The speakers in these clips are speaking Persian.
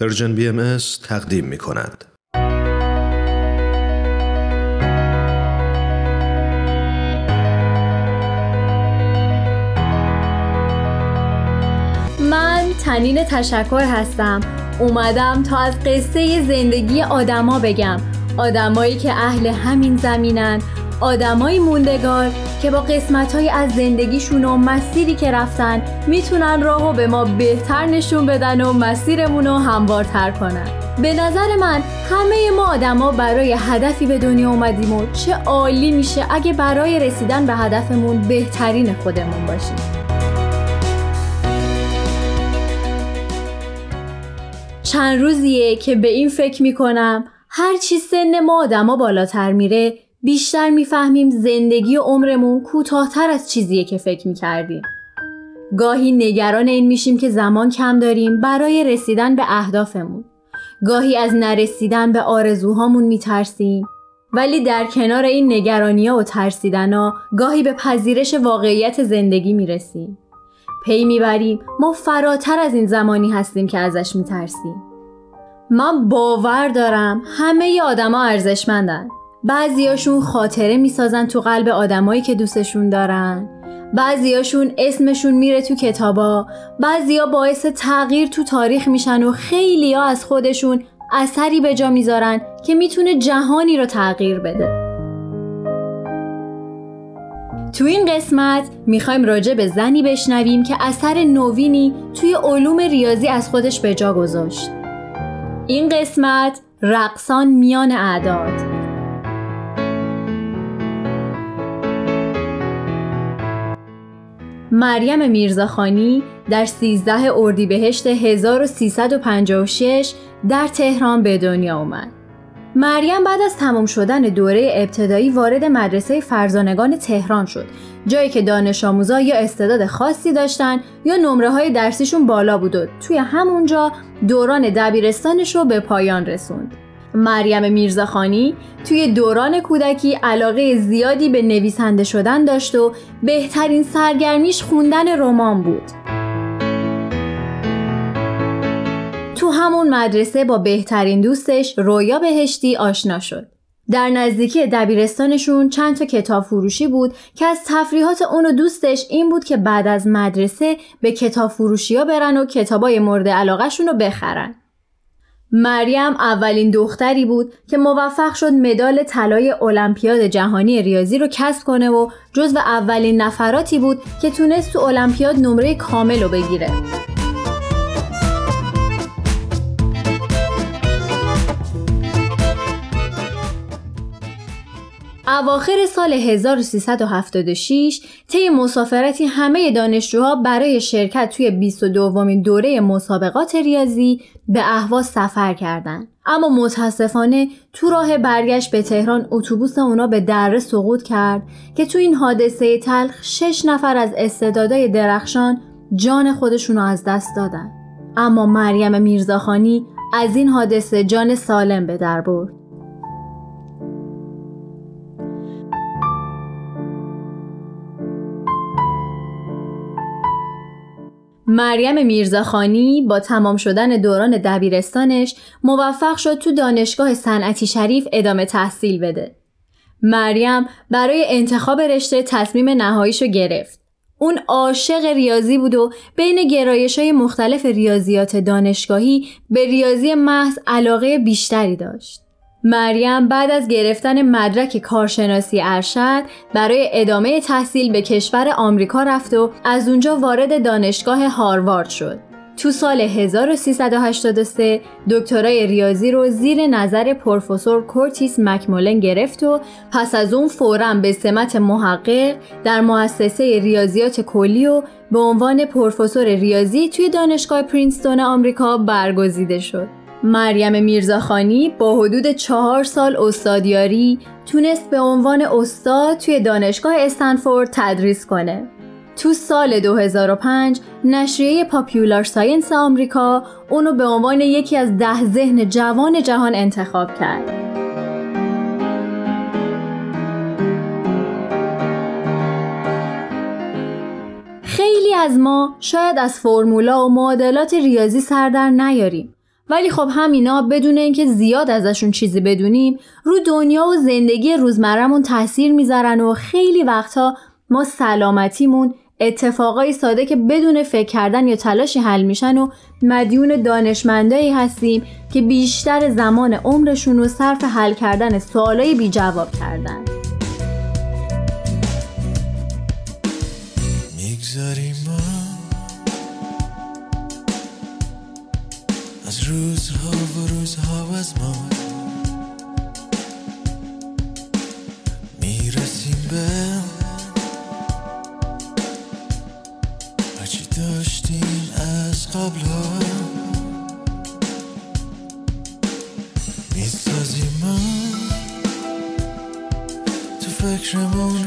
پرژن بی ام تقدیم می کند. من تنین تشکر هستم. اومدم تا از قصه زندگی آدما بگم. آدمایی که اهل همین زمینن. آدمایی موندگار که با قسمت های از زندگیشون و مسیری که رفتن می‌تونن راهو به ما بهتر نشون بدن و مسیرمون رو هموارتر کنن. به نظر من همه ما آدما برای هدفی به دنیا اومدیم و چه عالی میشه اگه برای رسیدن به هدفمون بهترین خودمون باشیم. چند روزیه که به این فکر می‌کنم هرچی سن ما آدما بالاتر میره بیشتر می‌فهمیم زندگی و عمرمون کوتاهتر از چیزیه که فکر می‌کردیم. گاهی نگران این میشیم که زمان کم داریم برای رسیدن به اهدافمون. گاهی از نرسیدن به آرزوهامون میترسیم. ولی در کنار این نگرانی ها و ترسیدن گاهی به پذیرش واقعیت زندگی می‌رسیم. پی می‌بریم ما فراتر از این زمانی هستیم که ازش میترسیم. من باور دارم همه آدما ارزشمندن. بعضیاشون خاطره می‌سازن تو قلب آدمایی که دوستشون دارن. بعضیاشون اسمشون میره تو کتابا. بعضیا باعث تغییر تو تاریخ میشن و خیلی ها از خودشون اثری به جا می‌ذارن که می‌تونه جهانی رو تغییر بده. تو این قسمت می‌خوایم راجع به زنی بشنویم که اثر نوینی توی علوم ریاضی از خودش به جا گذاشت. این قسمت رقصان میان اعداد. مریم میرزاخانی در 13 اردیبهشت 1356 در تهران به دنیا اومد. مریم بعد از تمام شدن دوره ابتدایی وارد مدرسه فرزانگان تهران شد جایی که دانش آموزا یا استعداد خاصی داشتن یا نمره های درسیشون بالا بود و توی همونجا دوران دبیرستانش رو به پایان رسوند. مریم میرزاخانی توی دوران کودکی علاقه زیادی به نویسنده شدن داشت و بهترین سرگرمیش خوندن رمان بود. تو همون مدرسه با بهترین دوستش رویا بهشتی آشنا شد. در نزدیکی دبیرستانشون چند تا کتاب فروشی بود که از تفریحات اون و دوستش این بود که بعد از مدرسه به کتاب فروشی ها برن و کتابای مورد علاقهشون رو بخرن. مریم اولین دختری بود که موفق شد مدال طلای المپیاد جهانی ریاضی رو کسب کنه و جزو اولین نفراتی بود که تونست تو المپیاد نمره کامل رو بگیره. اواخر سال 1376 طی مسافرتی همه دانشجوها برای شرکت توی 22 دومین دوره مسابقات ریاضی به اهواز سفر کردند. اما متاسفانه تو راه برگشت به تهران اتوبوس اونا به دره سقوط کرد که تو این حادثه تلخ شش نفر از استعدادای درخشان جان خودشون از دست دادن. اما مریم میرزاخانی از این حادثه جان سالم به در برد. مریم میرزاخانی با تمام شدن دوران دبیرستانش موفق شد تو دانشگاه صنعتی شریف ادامه تحصیل بده. مریم برای انتخاب رشته تصمیم نهاییشو گرفت. اون عاشق ریاضی بود و بین گرایش های مختلف ریاضیات دانشگاهی به ریاضی محض علاقه بیشتری داشت. مریم بعد از گرفتن مدرک کارشناسی ارشد برای ادامه تحصیل به کشور آمریکا رفت و از اونجا وارد دانشگاه هاروارد شد. تو سال 1383 دکترای ریاضی رو زیر نظر پروفسور کورتیس مکمولن گرفت و پس از اون فورا به سمت محقق در مؤسسه ریاضیات کلی و به عنوان پروفسور ریاضی توی دانشگاه پرینستون آمریکا برگزیده شد. مریم میرزاخانی با حدود چهار سال استادیاری تونست به عنوان استاد توی دانشگاه استنفورد تدریس کنه. تو سال 2005 نشریه پاپیولار ساینس آمریکا اونو به عنوان یکی از ده ذهن جوان جهان انتخاب کرد. خیلی از ما شاید از فرمولا و معادلات ریاضی سر در نیاریم ولی خب همینا بدون اینکه زیاد ازشون چیزی بدونیم رو دنیا و زندگی روزمرهمون تاثیر می‌ذارن و خیلی وقتها ما سلامتیمون اتفاقای ساده که بدون فکر کردن یا تلاشی حل میشن و مدیون دانشمندایی هستیم که بیشتر زمان عمرشون رو صرف حل کردن سوالای بی جواب کردن. روزها و روزها از ما می‌رسیم به هرچی داشتیم از قبل ها می‌سازیم ما تو فکرمون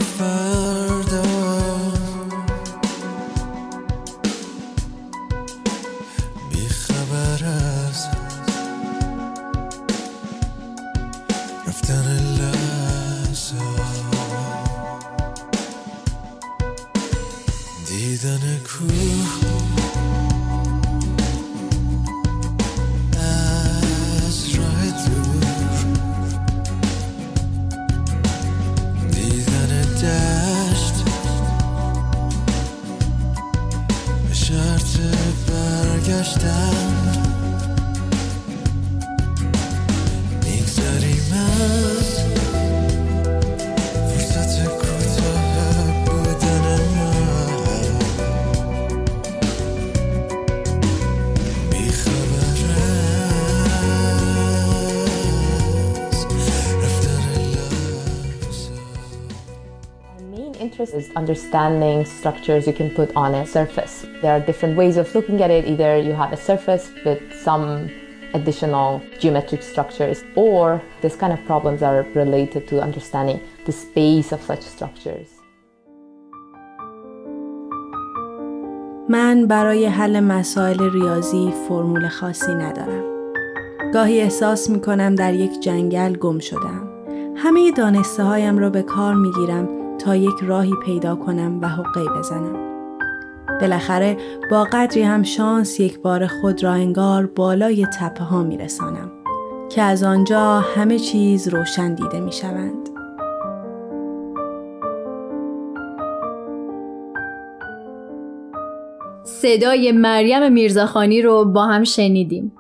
interest is understanding structures you can put on a surface. There are different ways of looking at it. Either you have a surface with some additional geometric structures, or this kind of problems are related to understanding the space of such structures. من برای حل مسائل ریاضی فرمول خاصی ندارم. گاهی احساس می کنم در یک جنگل گم شدم. همه دانسته هایم را به کار می گیرم تا یک راهی پیدا کنم و حقی بزنم. بالاخره با قدری هم شانس یک بار خود را انگار بالای تپه ها می رسانم که از آنجا همه چیز روشن دیده می شوند. صدای مریم میرزاخانی رو با هم شنیدیم.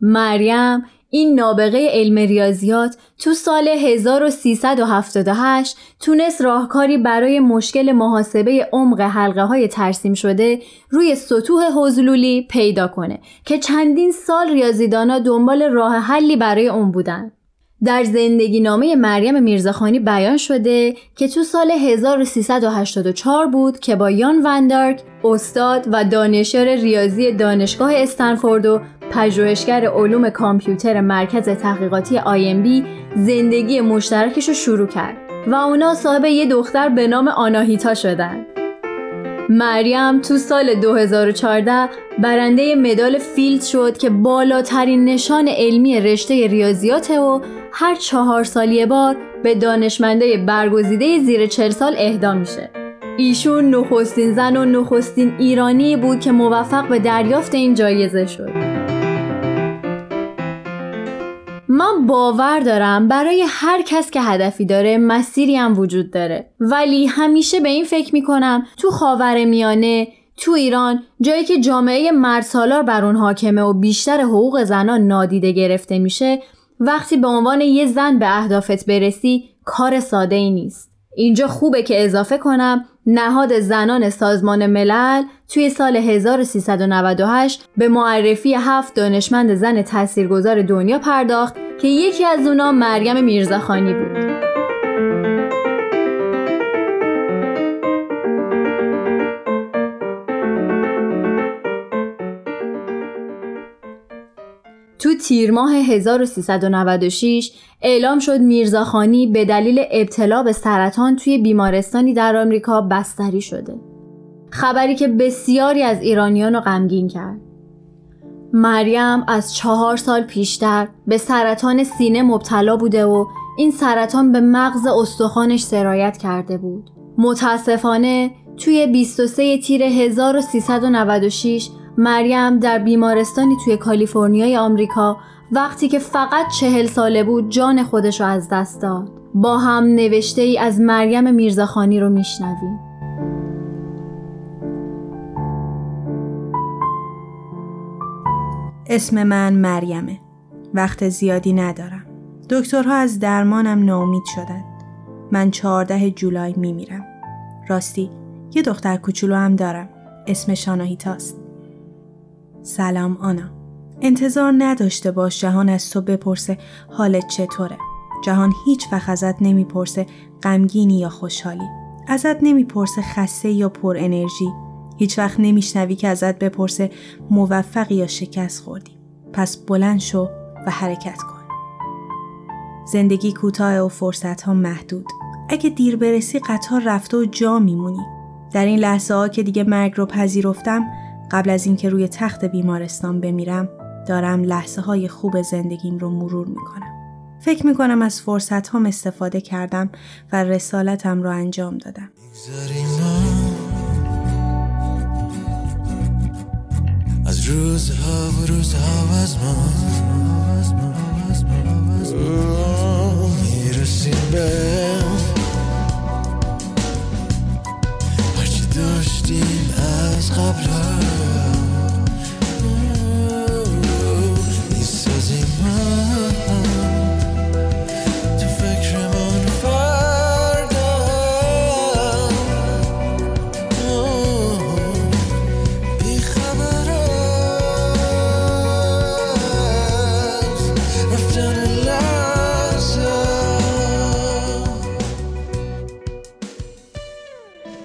مریم این نابغه علم ریاضیات تو سال 1378 تونست راهکاری برای مشکل محاسبه عمق حلقه های ترسیم شده روی سطوح حضلولی پیدا کنه که چندین سال ریاضیدانا دنبال راه حلی برای اون بودن. در زندگی نامه مریم میرزاخانی بیان شده که تو سال 1384 بود که با یان وندارک استاد و دانشیار ریاضی دانشگاه استنفورد و پژوهشگر علوم کامپیوتر مرکز تحقیقاتی بی زندگی مشترکش رو شروع کرد و اونا صاحب یه دختر به نام آناهیتا شدن. مریم تو سال 2014 برنده مدال فیلد شد که بالاترین نشان علمی رشته ریاضیاته و هر چهار سال بار به دانشمنده برگزیده زیر چل سال اهدا میشه. ایشون نخستین زن و نخستین ایرانی بود که موفق به دریافت این جایزه شد. من باور دارم برای هر کس که هدفی داره مسیری هم وجود داره. ولی همیشه به این فکر می‌کنم تو خاور میانه تو ایران جایی که جامعه مرد سالار بر اون حاکمه و بیشتر حقوق زنان نادیده گرفته میشه وقتی به عنوان یه زن به اهدافت برسی کار ساده ای نیست. اینجا خوبه که اضافه کنم نهاد زنان سازمان ملل توی سال 1398 به معرفی هفت دانشمند زن تاثیرگذار دنیا پرداخت که یکی از اونا مریم میرزاخانی بود. تو تیر ماه 1396 اعلام شد میرزاخانی به دلیل ابتلا به سرطان توی بیمارستانی در آمریکا بستری شده. خبری که بسیاری از ایرانیان رو غمگین کرد. مریم از چهار سال پیشتر به سرطان سینه مبتلا بوده و این سرطان به مغز استخوانش سرایت کرده بود. متاسفانه توی 23 تیر 1396 مریم در بیمارستانی توی کالیفرنیای آمریکا وقتی که فقط چهل ساله بود جان خودش رو از دست داد. با هم نوشته ای از مریم میرزاخانی رو میشنویم. اسم من مریمه. وقت زیادی ندارم. دکترها از درمانم ناامید شدند. من چهارده جولای میمیرم. راستی یه دختر کوچولو هم دارم. اسمش آناهیتاست. سلام آنا. انتظار نداشته باش جهان از تو بپرسه حالت چطوره. جهان هیچ وقت ازت نمی‌پرسه غمگینی یا خوشحالی. ازت نمی‌پرسه خسته یا پر انرژی. هیچ وقت نمیشنوی که ازت بپرسه موفق یا شکست خوردی. پس بلند شو و حرکت کن. زندگی کوتاه و فرصت ها محدود. اگه دیر برسی قطار رفته و جا میمونی. در این لحظه ها که دیگه مرگ رو پذیرفتم قبل از اینکه روی تخت بیمارستان بمیرم دارم لحظه های خوب زندگیم رو مرور می‌کنم. فکر می‌کنم از فرصت هم استفاده کردم و رسالتم رو انجام دادم. روزها و روزها از ما.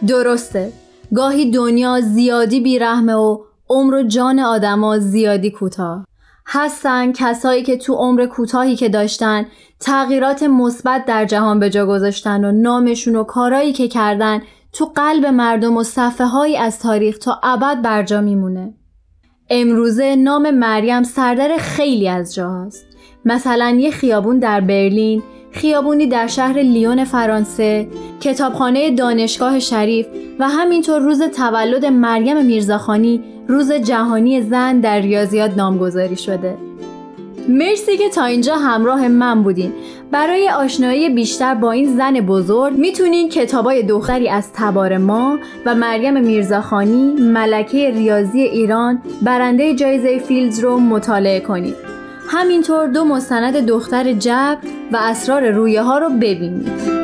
درسته. گاهی دنیا زیادی بیرحمه و عمر و جان آدما زیادی کوتاه. هستن کسایی که تو عمر کوتاهی که داشتن تغییرات مثبت در جهان به جا گذاشتن و نامشون و کارایی که کردن تو قلب مردم و صفحه هایی از تاریخ تا ابد برجا میمونه. امروزه نام مریم سردر خیلی از جاهاست. مثلا یه خیابون در برلین خیابونی در شهر لیون فرانسه، کتابخانه دانشگاه شریف و همینطور روز تولد مریم میرزاخانی روز جهانی زن در ریاضیات نامگذاری شده. مرسی که تا اینجا همراه من بودین. برای آشنایی بیشتر با این زن بزرگ می‌تونین کتابای دختری از تبار ما و مریم میرزاخانی ملکه ریاضی ایران برنده جایزه فیلدز رو مطالعه کنید. همینطور دو مستند دختر جبر و اسرار رویه ها رو ببینید.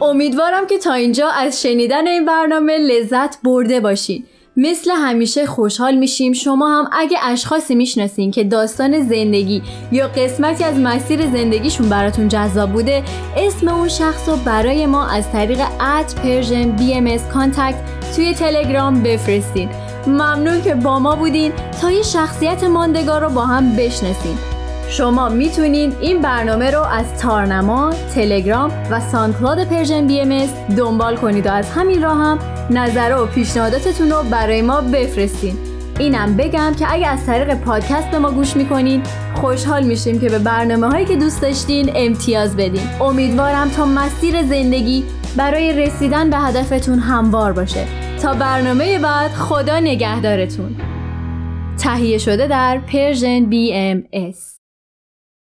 امیدوارم که تا اینجا از شنیدن این برنامه لذت برده باشید. مثل همیشه خوشحال میشیم. شما هم اگه اشخاصی می‌شناسین که داستان زندگی یا قسمتی از مسیر زندگیشون براتون جذاب بوده اسم اون شخص رو برای ما از طریق at Persian BM contact توی تلگرام بفرستین. ممنون که با ما بودین. تا یه شخصیت ماندگار رو با هم بشناسین. شما می‌تونید این برنامه رو از تارنما، تلگرام و SoundCloud Persian BM دنبال کنید و از همین راه هم نظر و پیشنهاداتتون رو برای ما بفرستین. اینم بگم که اگه از طریق پادکست به ما گوش می‌کنین خوشحال میشیم که به برنامه هایی که دوست داشتین امتیاز بدین. امیدوارم تا مسیر زندگی برای رسیدن به هدفتون هموار باشه. تا برنامه بعد خدا نگهدارتون. تهیه شده در پرژن BMS